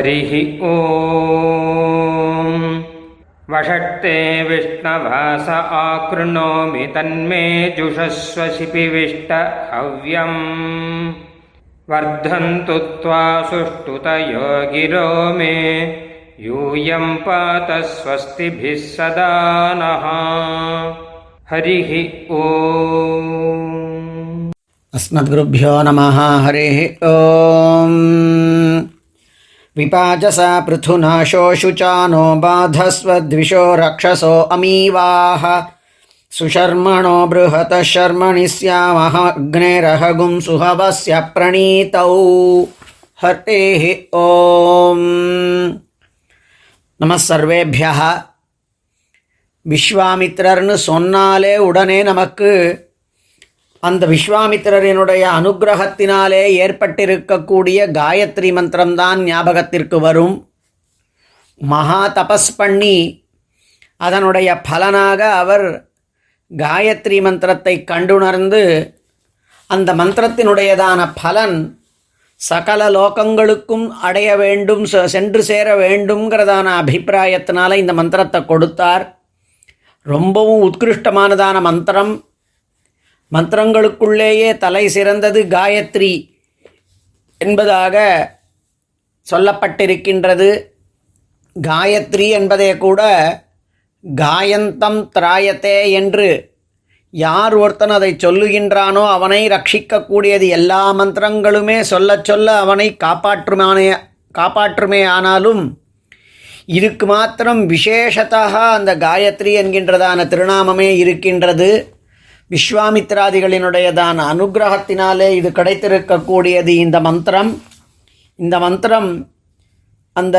हरिः ॐ वषट्ते विष्णवास आकृणोमि तन्मे जुषस्व शिपिविष्ट हव्यम्। वर्धन्तु त्वा सुष्ठुतयो गिरो मे। यूयं पात स्वस्तिभिः सदा नः। हरिः ॐ अस्मद्गुरुभ्यो नमः हरिः ॐ विपाचसा पृथुनाशोऽशुचानो बाधस्वद्विषो रक्षसो अमीवाः सुशर्मणो बृहतः शर्मणि स्यामः अग्नेरहगुं सुहवस्य प्रणीतौ हरिः ॐ நம சர்வேபியா விஸ்வாமித்திரர்னு சொன்னாலே உடனே நமக்கு அந்த விஸ்வாமித்திரரினுடைய அனுகிரகத்தினாலே ஏற்பட்டிருக்கக்கூடிய காயத்ரி மந்திரம்தான் ஞாபகத்திற்கு வரும். மகா தபஸ் பண்ணி அதனுடைய பலனாக அவர் காயத்ரி மந்திரத்தை கண்டுணர்ந்து அந்த மந்திரத்தினுடையதான பலன் சகல லோகங்களுக்கும் அடைய வேண்டும் செ- சென்று சேர வேண்டும்ங்கிறதான அபிப்பிராயத்தினால இந்த மந்திரத்தை கொடுத்தார். ரொம்பவும் உத்கிருஷ்டமானதான மந்திரம். மந்திரங்களுக்குள்ளேயே தலை சிறந்தது காயத்ரி என்பதாக சொல்லப்பட்டிருக்கின்றது. காயத்ரி என்பதே கூட காயந்தம் திராயத்தே என்று யார் ஒருத்தன் அதை சொல்லுகின்றானோ அவனை ரட்சிக்கக்கூடியது எல்லா மந்திரங்களுமே சொல்லச் சொல்ல அவனை காப்பாற்றுமானே காப்பாற்றுமே ஆனாலும் இதுக்கு மாத்திரம் விசேஷத்தாக அந்த காயத்ரி என்கின்றதான திருநாமமே இருக்கின்றது. விஸ்வாமித்ராதிகளினுடையதான அனுகிரகத்தினாலே இது கிடைத்திருக்கக்கூடியது இந்த மந்திரம். இந்த மந்திரம் அந்த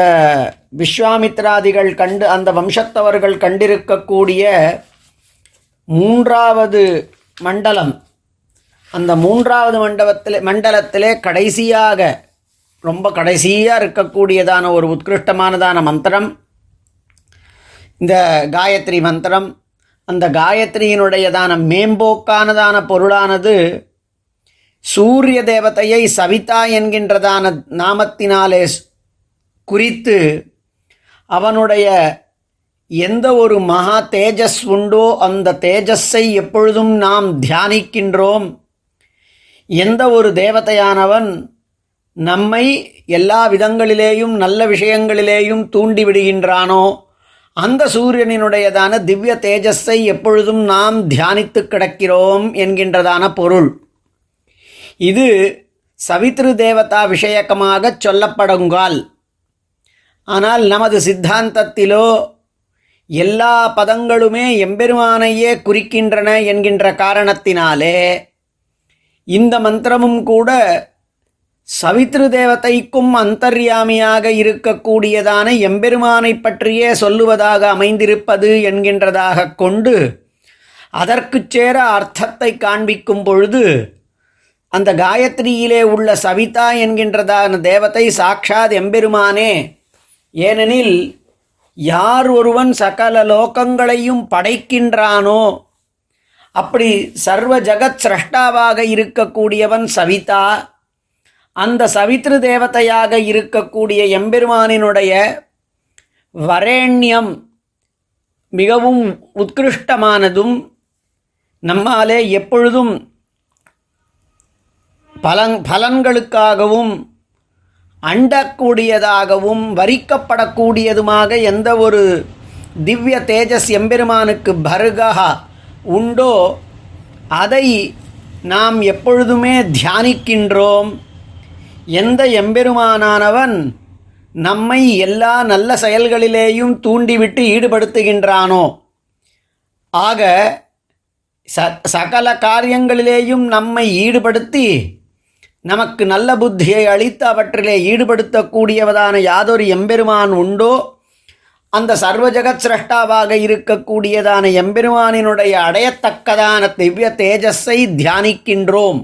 விஸ்வாமித்ராதிகள் கண்டு அந்த வம்சத்தவர்கள் கண்டிருக்கக்கூடிய மூன்றாவது மண்டலம். அந்த மூன்றாவது மண்டபத்தில் மண்டலத்திலே கடைசியாக ரொம்ப கடைசியாக இருக்கக்கூடியதான ஒரு உத்கிருஷ்டமானதான மந்திரம். இந்த காயத்ரி மந்திரம் அந்த காயத்ரியினுடையதான மேம்போக்கானதான பொருளானது சூரிய தேவதையை சவிதா என்கின்றதான நாமத்தினாலே குறித்து அவனுடைய எந்த ஒரு மகா தேஜஸ் உண்டோ அந்த தேஜஸை எப்பொழுதும் நாம் தியானிக்கின்றோம். எந்த ஒரு தேவதையானவன் நம்மை எல்லா விதங்களிலேயும் நல்ல விஷயங்களிலேயும் தூண்டிவிடுகின்றானோ அந்த சூரியனினுடையதான திவ்ய தேஜஸை எப்பொழுதும் நாம் தியானித்து கிடக்கிறோம் என்கின்றதான பொருள். இது சவித்ரு தேவதா விஷயக்கமாக சொல்லப்படுங்கால். ஆனால் நமது சித்தாந்தத்திலோ எல்லா பதங்களுமே எம்பெருமானையே குறிக்கின்றன என்கின்ற காரணத்தினாலே இந்த மந்திரமும் கூட சவித்ரு தேவதைக்கும் அந்தர்யாமியாக இருக்கக்கூடியதான எம்பெருமானை பற்றியே சொல்லுவதாக அமைந்திருப்பது என்கின்றதாக கொண்டு அதற்குச் சேர அர்த்தத்தை காண்பிக்கும் பொழுது அந்த காயத்ரியிலே உள்ள சவிதா என்கின்றதான தேவதை சாக்ஷாத் எம்பெருமானே ஏனெனில் யார் ஒருவன் சகல லோகங்களையும் படைக்கின்றானோ அப்படி சர்வ ஜகத் சிரஷ்டாவாக இருக்கக்கூடியவன் சவிதா. அந்த சவித்ரு தேவதையாக இருக்கக்கூடிய எம்பெருமானினுடைய வரேண்யம் மிகவும் உத்கிருஷ்டமானதும் நம்மாலே எப்பொழுதும் பலன் பலன்களுக்காகவும் அண்டக்கூடியதாகவும் வரிக்கப்படக்கூடியதுமாக எந்த ஒரு திவ்ய தேஜஸ் எம்பெருமானுக்கு பருகா உண்டோ அதை நாம் எப்பொழுதுமே தியானிக்கின்றோம். எந்த எம்பெருமானானவன் நம்மை எல்லா நல்ல செயல்களிலேயும் தூண்டிவிட்டு ஈடுபடுத்துகின்றானோ? ஆக ச சகல காரியங்களிலேயும் நம்மை ஈடுபடுத்தி நமக்கு நல்ல புத்தியை அளித்து அவற்றிலே ஈடுபடுத்தக்கூடியவதான யாதொரு எம்பெருமான் உண்டோ? அந்த சர்வ ஜெகத் சிரஷ்டாவாக இருக்கக்கூடியதான எம்பெருமானினுடைய அடையத்தக்கதான திவ்ய தேஜஸை தியானிக்கின்றோம்.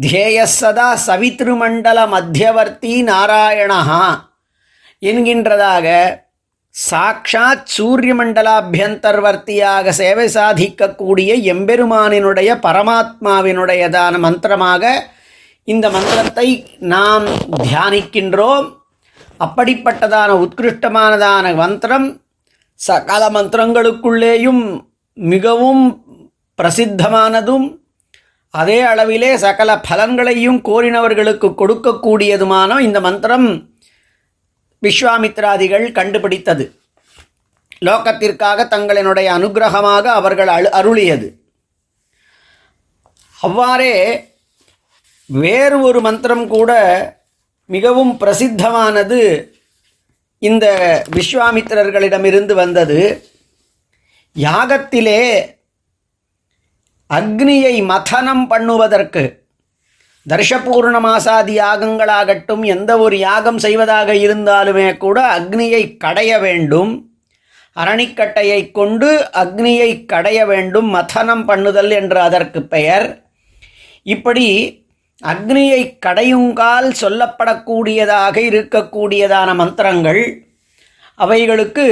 தியேய சதா சவித்ருமண்டல மத்தியவர்த்தி நாராயணஹா என்கின்றதாக சாக்ஷாத் சூரிய மண்டலாபியந்தர்வர்த்தியாக சேவை சாதிக்கக்கூடிய எம்பெருமானினுடைய பரமாத்மாவினுடையதான மந்திரமாக இந்த மந்திரத்தை நாம் தியானிக்கின்றோம். அப்படிப்பட்டதான உத்கிருஷ்டமானதான மந்திரம் சகல மந்திரங்களுக்குள்ளேயும் மிகவும் பிரசித்தமானதும் அதே அளவிலே சகல பலன்களையும் கோரினவர்களுக்கு கொடுக்கக்கூடியதுமான இந்த மந்திரம் விஸ்வாமித்ராதிகள் கண்டுபிடித்தது. லோகத்திற்காக தங்களினுடைய அனுகிரகமாக அவர்கள் அழு அருளியது. அவ்வாறே வேறு ஒரு மந்திரம் கூட மிகவும் பிரசித்தமானது இந்த விஸ்வாமித்திரர்களிடமிருந்து வந்தது. யாகத்திலே அக்னியை மதனம் பண்ணுவதற்கு தர்ஷபூர்ண மாசாதி யாகங்களாகட்டும் எந்த ஒரு யாகம் செய்வதாக இருந்தாலுமே கூட அக்னியை கடைய வேண்டும். அரணிக்கட்டையை கொண்டு அக்னியை கடைய வேண்டும் மதனம் பண்ணுதல் என்று அதற்கு பெயர். இப்படி அக்னியை கடையுங்கால் சொல்லப்படக்கூடியதாக இருக்கக்கூடியதான மந்திரங்கள் அவைகளுக்கு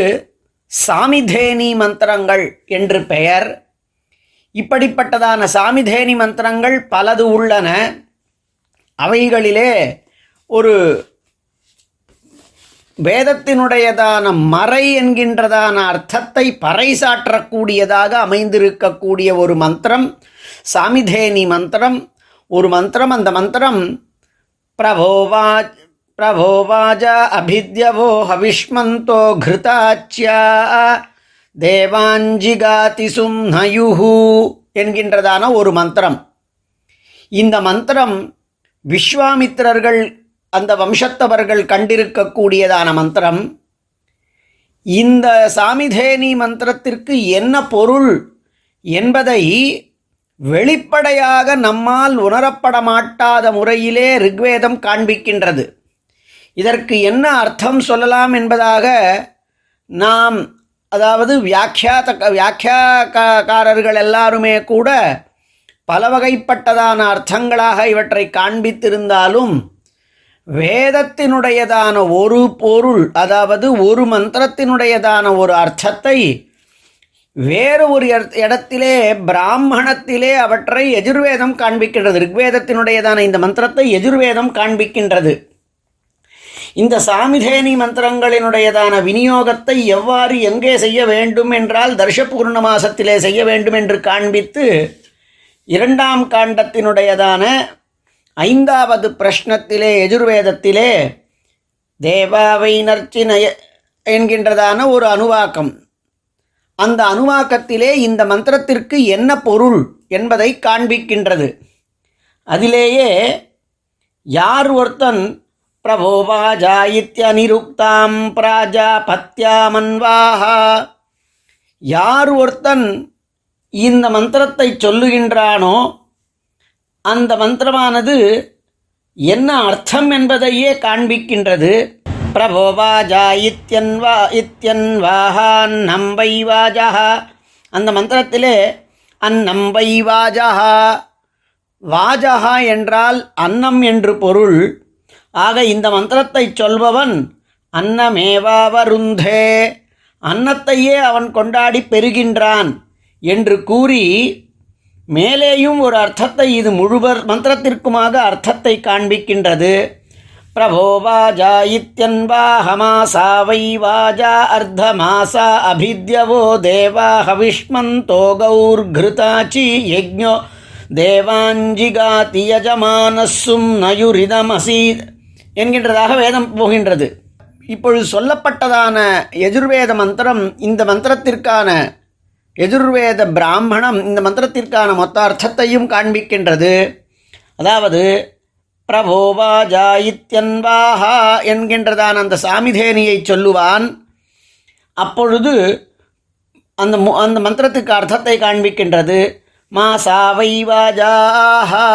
சாமிதேனி மந்திரங்கள் என்று பெயர். இப்படிப்பட்டதான சாமிதேனி மந்திரங்கள் பலது உள்ளன. அவைகளிலே ஒரு வேதத்தினுடையதான மறை என்கின்றதான அர்த்தத்தை பறைசாற்றக்கூடியதாக அமைந்திருக்கக்கூடிய ஒரு மந்திரம் சாமிதேனி மந்திரம். ஒரு மந்திரம் அந்த மந்திரம் பிரபோவா பிரபோவாஜ அபித்யவோ ஹவிஷ்மந்தோ கிருதாச்சியா தேவாஞ்சிகாதி சும்னயுஹு என்கின்றதான ஒரு மந்திரம். இந்த மந்திரம் விஸ்வாமித்திரர்கள் அந்த வம்சத்தவர்கள் கண்டிருக்கக்கூடியதான மந்திரம். இந்த சாமிதேனி மந்திரத்திற்கு என்ன பொருள் என்பதை வெளிப்படையாக நம்மால் உணரப்பட மாட்டாத முறையிலே ரிக்வேதம் காண்பிக்கின்றது. இதற்கு என்ன அர்த்தம் சொல்லலாம் என்பதாக நாம் அதாவது வியாக்கியாத வியாக்கியாக்காரர்கள் எல்லாருமே கூட பல வகைப்பட்டதான அர்த்தங்களாக இவற்றை காண்பித்திருந்தாலும் வேதத்தினுடையதான ஒரு பொருள் அதாவது ஒரு மந்திரத்தினுடையதான ஒரு அர்த்தத்தை வேறு ஒரு இடத்திலே பிராமணத்திலே அவற்றை எஜுர்வேதம் காண்பிக்கின்றது. ரிக்வேதத்தினுடையதான இந்த மந்திரத்தை எஜுர்வேதம் காண்பிக்கின்றது. இந்த சாமிதேனி மந்திரங்களினுடையதான விநியோகத்தை எவ்வாறு எங்கே செய்ய வேண்டும் என்றால் தர்ஷபூர்ண மாசத்திலே செய்ய வேண்டும் என்று காண்பித்து இரண்டாம் காண்டத்தினுடையதான ஐந்தாவது பிரஷ்னத்திலே எஜுர்வேதத்திலே தேவாவை நர்ச்சினய என்கின்றதான ஒரு அணுவாக்கம். அந்த அணுவாக்கத்திலே இந்த மந்திரத்திற்கு என்ன பொருள் என்பதை காண்பிக்கின்றது. அதிலேயே யார் ஒருத்தன் பிரபோவாஜா இத்தியனிருக்தாம் பிராஜாபத்யாமன்வாஹா. யார் ஒருத்தன் இந்த மந்திரத்தை சொல்லுகின்றானோ அந்த மந்திரமானது என்ன அர்த்தம் என்பதையே காண்பிக்கின்றது. பிரபோவாஜா இத்தியன்வா இத்தியன்வாஹான் நம்பை வாஜா அந்த மந்திரத்திலே அந்நம்பை வாஜா வாஜா என்றால் அன்னம் என்று பொருள். ஆக இந்த மந்திரத்தை சொல்பவன் அன்னமேவாவருந்தே. அன்னத்தையே அவன் கொண்டாடி பெறுகின்றான் என்று கூறி மேலேயும் ஒரு அர்த்தத்தை இது முழுவர் மந்திரத்திற்குமாக அர்த்தத்தை காண்பிக்கின்றது. பிரபோவாஜா இத்தியன்வாஹமாசா வை வாஜா அர்த்தமாசா அபித்யவோ தேவா ஹவிஷ்மந்தோ கௌர்கிருதாச்சி யஜ்ஞோ தேவாஞ்சிகாதி யஜமானசும் நயுரிதமசீத் என்கின்றதாக வேதம் போகின்றது. இப்பொழுது சொல்லப்பட்டதான எஜுர்வேத மந்திரம் இந்த மந்திரத்திற்கான எஜுர்வேத பிராமணம் இந்த மந்திரத்திற்கான மொத்த அர்த்தத்தையும் காண்பிக்கின்றது. அதாவது பிரபோவாஜா இத்தியன்வாஹா என்கின்றதான அந்த சாமிதேனியை சொல்லுவான். அப்பொழுது அந்த அந்த மந்திரத்துக்கு அர்த்தத்தை காண்பிக்கின்றது. மா வை வாஜாஹா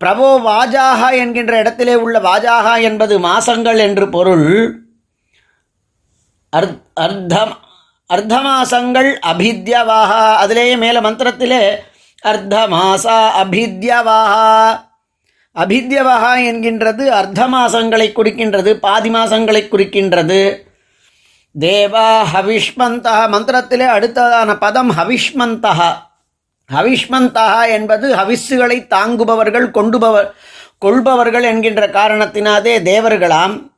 பிரபோ வாஜாகா என்கின்ற இடத்திலே உள்ள வாஜாகா என்பது மாசங்கள் என்று பொருள். அர்த்தம் அர்த்தமாசங்கள் அபித்யவாகா அதிலேயே மேலே மந்திரத்திலே அர்த்தமாசா அபித்யவாகா அபித்யவாகா என்கின்றது அர்த்த மாசங்களை குறிக்கின்றது பாதி மாசங்களை குறிக்கின்றது. தேவா ஹவிஷ்மந்தா. மந்திரத்திலே அடுத்ததான பதம் ஹவிஷ்மந்தா. ஹவிஷ்மந்தா என்பது ஹவிஸ்ஸுகளை தாங்குபவர்கள் கொண்டுபவர் கொள்பவர்கள் என்கின்ற காரணத்தினாதே தேவர்களாம்.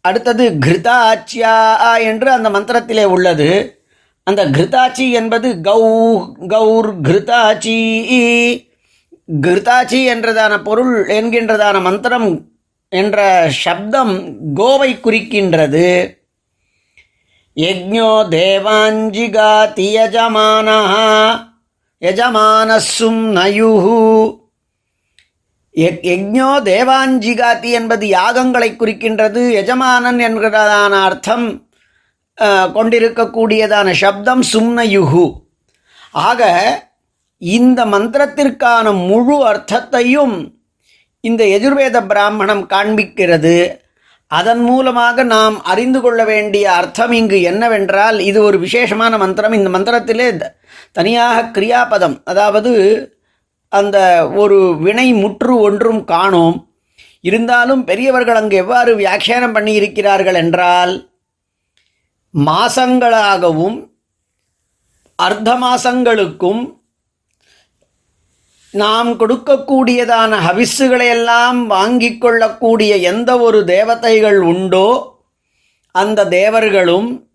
அடுத்தது கிருதாச்சியா என்று அந்த மந்திரத்திலே உள்ளது. அந்த கிருதாச்சி என்பது கௌ கௌர் கிருதாச்சி. கிருதாச்சி என்றதான பொருள் என்கின்றதான மந்திரம் என்ற சப்தம் கோவை குறிக்கின்றது. யஜ்ஞோ தேவாஞ்சிகா தியஜமானா யஜமானசும் நயுஹு. யக்- யஜ்ஞோ தேவாஞ்சிகாத்தி என்பது யாகங்களை குறிக்கின்றது. எஜமானன் என்கிறதான அர்த்தம் கொண்டிருக்கக்கூடியதான சப்தம் சும்னயுகு ஆக இந்த மந்திரத்திற்கான முழு அர்த்தத்தையும் இந்த எஜுர்வேத பிராமணம் காண்பிக்கிறது. அதன் மூலமாக நாம் அறிந்து கொள்ள வேண்டிய அர்த்தம் இங்கு என்னவென்றால் இது ஒரு விசேஷமான மந்திரம். இந்த மந்திரத்திலே த- தனியாக கிரியாபதம் அதாவது அந்த ஒரு வினை முற்று ஒன்றும் காணோம். இருந்தாலும் பெரியவர்கள் அங்கு எவ்வாறு வியாக்கியானம் பண்ணியிருக்கிறார்கள் என்றால் மாசங்களாகவும் அர்த்த மாசங்களுக்கும் நாம் கொடுக்கக்கூடியதான ஹவிஸ்ஸுகளையெல்லாம் வாங்கிக் கொள்ளக்கூடிய எந்த ஒரு தேவதைகள் உண்டோ அந்த தேவர்களும்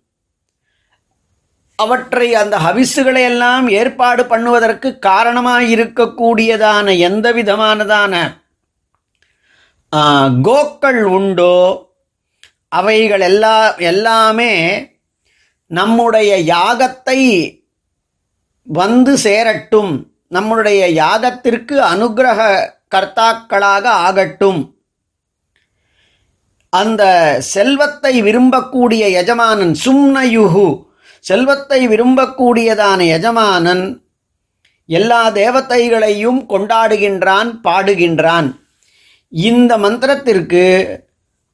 அவற்றை அந்த ஹவிஸ்ஸுகளையெல்லாம் ஏற்பாடு பண்ணுவதற்கு காரணமாக இருக்கக்கூடியதான எந்த விதமானதான கோக்கள் உண்டோ அவைகள் எல்லா எல்லாமே நம்முடைய யாகத்தை வந்து சேரட்டும். நம்முடைய யாகத்திற்கு அனுகிரக கர்த்தாக்களாக ஆகட்டும். அந்த செல்வத்தை விரும்பக்கூடிய எஜமானன் சும்னயுகு செல்வத்தை விரும்பக்கூடியதான எஜமானன் எல்லா தேவதைகளையும் கொண்டாடுகின்றான் பாடுகின்றான். இந்த மந்திரத்திற்கு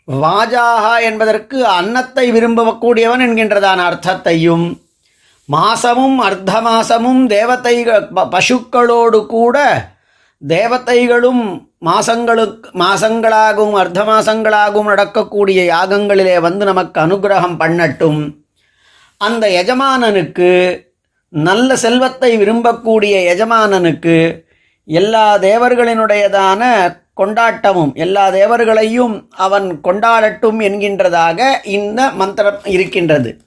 வாஜாகா என்பதற்கு அன்னத்தை விரும்பக்கூடியவன் என்கின்றதான அர்த்தத்தையும் மாசமும் அர்த்த மாசமும் தேவதைகள் ப- பசுக்களோடு கூட தேவதைகளும் மாசங்களுக்கு மாசங்களாகவும் அர்த்த மாசங்களாகவும் நடக்கக்கூடிய யாகங்களிலே வந்து நமக்கு அனுகிரகம் பண்ணட்டும். அந்த எஜமானனுக்கு நல்ல செல்வத்தை விரும்பக்கூடிய எஜமானனுக்கு எல்லா தேவர்களினுடையதான கொண்டாட்டமும் எல்லா தேவர்களையும் அவன் கொண்டாடட்டும் என்கின்றதாக இந்த மந்திரம் இருக்கின்றது.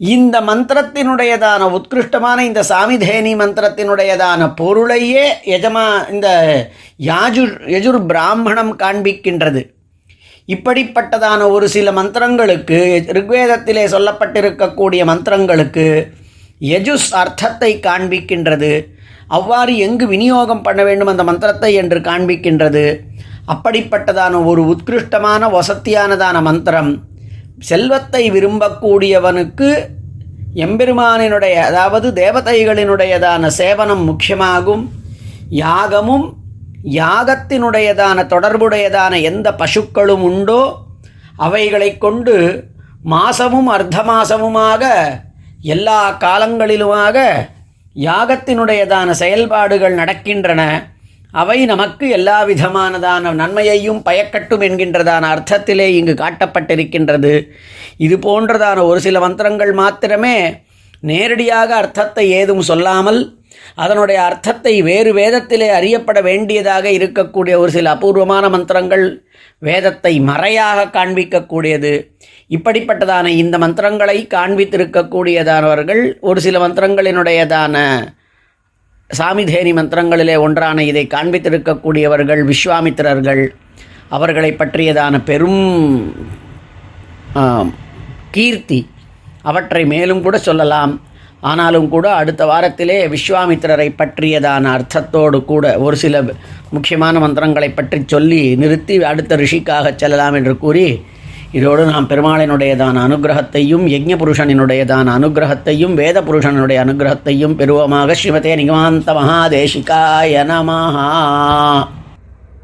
இந்த மந்திரத்தினுடையதான உத்கிருஷ்டமான இந்த சாமிதேனி மந்திரத்தினுடையதான பொருளையே எஜமா இந்த யாஜுர் யஜுர் பிராமணம் காண்பிக்கின்றது. இப்படிப்பட்டதான ஒரு சில மந்திரங்களுக்கு ரிக்வேதத்திலே சொல்லப்பட்டிருக்கக்கூடிய மந்திரங்களுக்கு யஜுஸ் அர்த்தத்தை காண்பிக்கின்றது. அவ்வாறு எங்கு விநியோகம் பண்ண வேண்டும் அந்த மந்திரத்தை என்று காண்பிக்கின்றது. அப்படிப்பட்டதான ஒரு உத்கிருஷ்டமான வசத்தியானதான மந்திரம். செல்வத்தை விரும்பக்கூடியவனுக்கு எம்பெருமானினுடைய அதாவது தேவதைகளினுடையதான சேவனம் முக்கியமாகும். யாகமும் யாகத்தினுடையதான தொடர்புடையதான எந்த பசுக்களும் உண்டோ அவைகளைக் கொண்டு மாசமும் அர்த்த மாசமுமாக எல்லா காலங்களிலுமாக யாகத்தினுடையதான செயல்பாடுகள் நடக்கின்றன. அவை நமக்கு எல்லா விதமானதான நன்மையையும் பயக்கட்டும் என்கின்றதான அர்த்தத்திலே இங்கு காட்டப்பட்டிருக்கின்றது. இது போன்றதான ஒரு சில மந்திரங்கள் மாத்திரமே நேரடியாக அர்த்தத்தை ஏதும் சொல்லாமல் அதனுடைய அர்த்தத்தை வேறு வேதத்திலே அறியப்பட வேண்டியதாக இருக்கக்கூடிய ஒரு சில அபூர்வமான மந்திரங்கள் வேதத்தை மறையாக காண்பிக்கக்கூடியது. இப்படிப்பட்டதான இந்த மந்திரங்களை காண்பித்திருக்கக்கூடியதானவர்கள் ஒரு சில மந்திரங்களினுடையதான சாமிதேனி மந்திரங்களிலே ஒன்றான இதை காண்பித்திருக்கக்கூடியவர்கள் விஸ்வாமித்திரர்கள் அவர்களை பற்றியதான பெரும் கீர்த்தி அவற்றை மேலும் கூட சொல்லலாம். ஆனாலும் கூட அடுத்த வாரத்திலே விஸ்வாமித்திரரை பற்றியதான அர்த்தத்தோடு கூட ஒரு சில முக்கியமான மந்திரங்களை பற்றி சொல்லி நிறுத்தி அடுத்த ரிஷிக்காக செல்லலாம் என்று கூறி இதோடு நாம் பெருமாளினுடையதான அனுகிரகத்தையும் யஜ்ய புருஷனினுடையதான அனுகிரகத்தையும் வேத புருஷனுடைய அனுகிரகத்தையும் பெறுவோமாக ஸ்ரீமதே நிகமாந்த மகாதேசிகாய நமஹா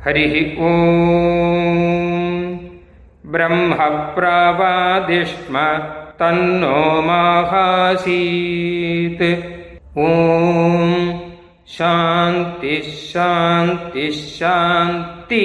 ஹரி ஓம் பிரம்ம பிரவாதிஷ்ம தன்னோ மாகாசீத் ஓம் சாந்தி சாந்தி சாந்தி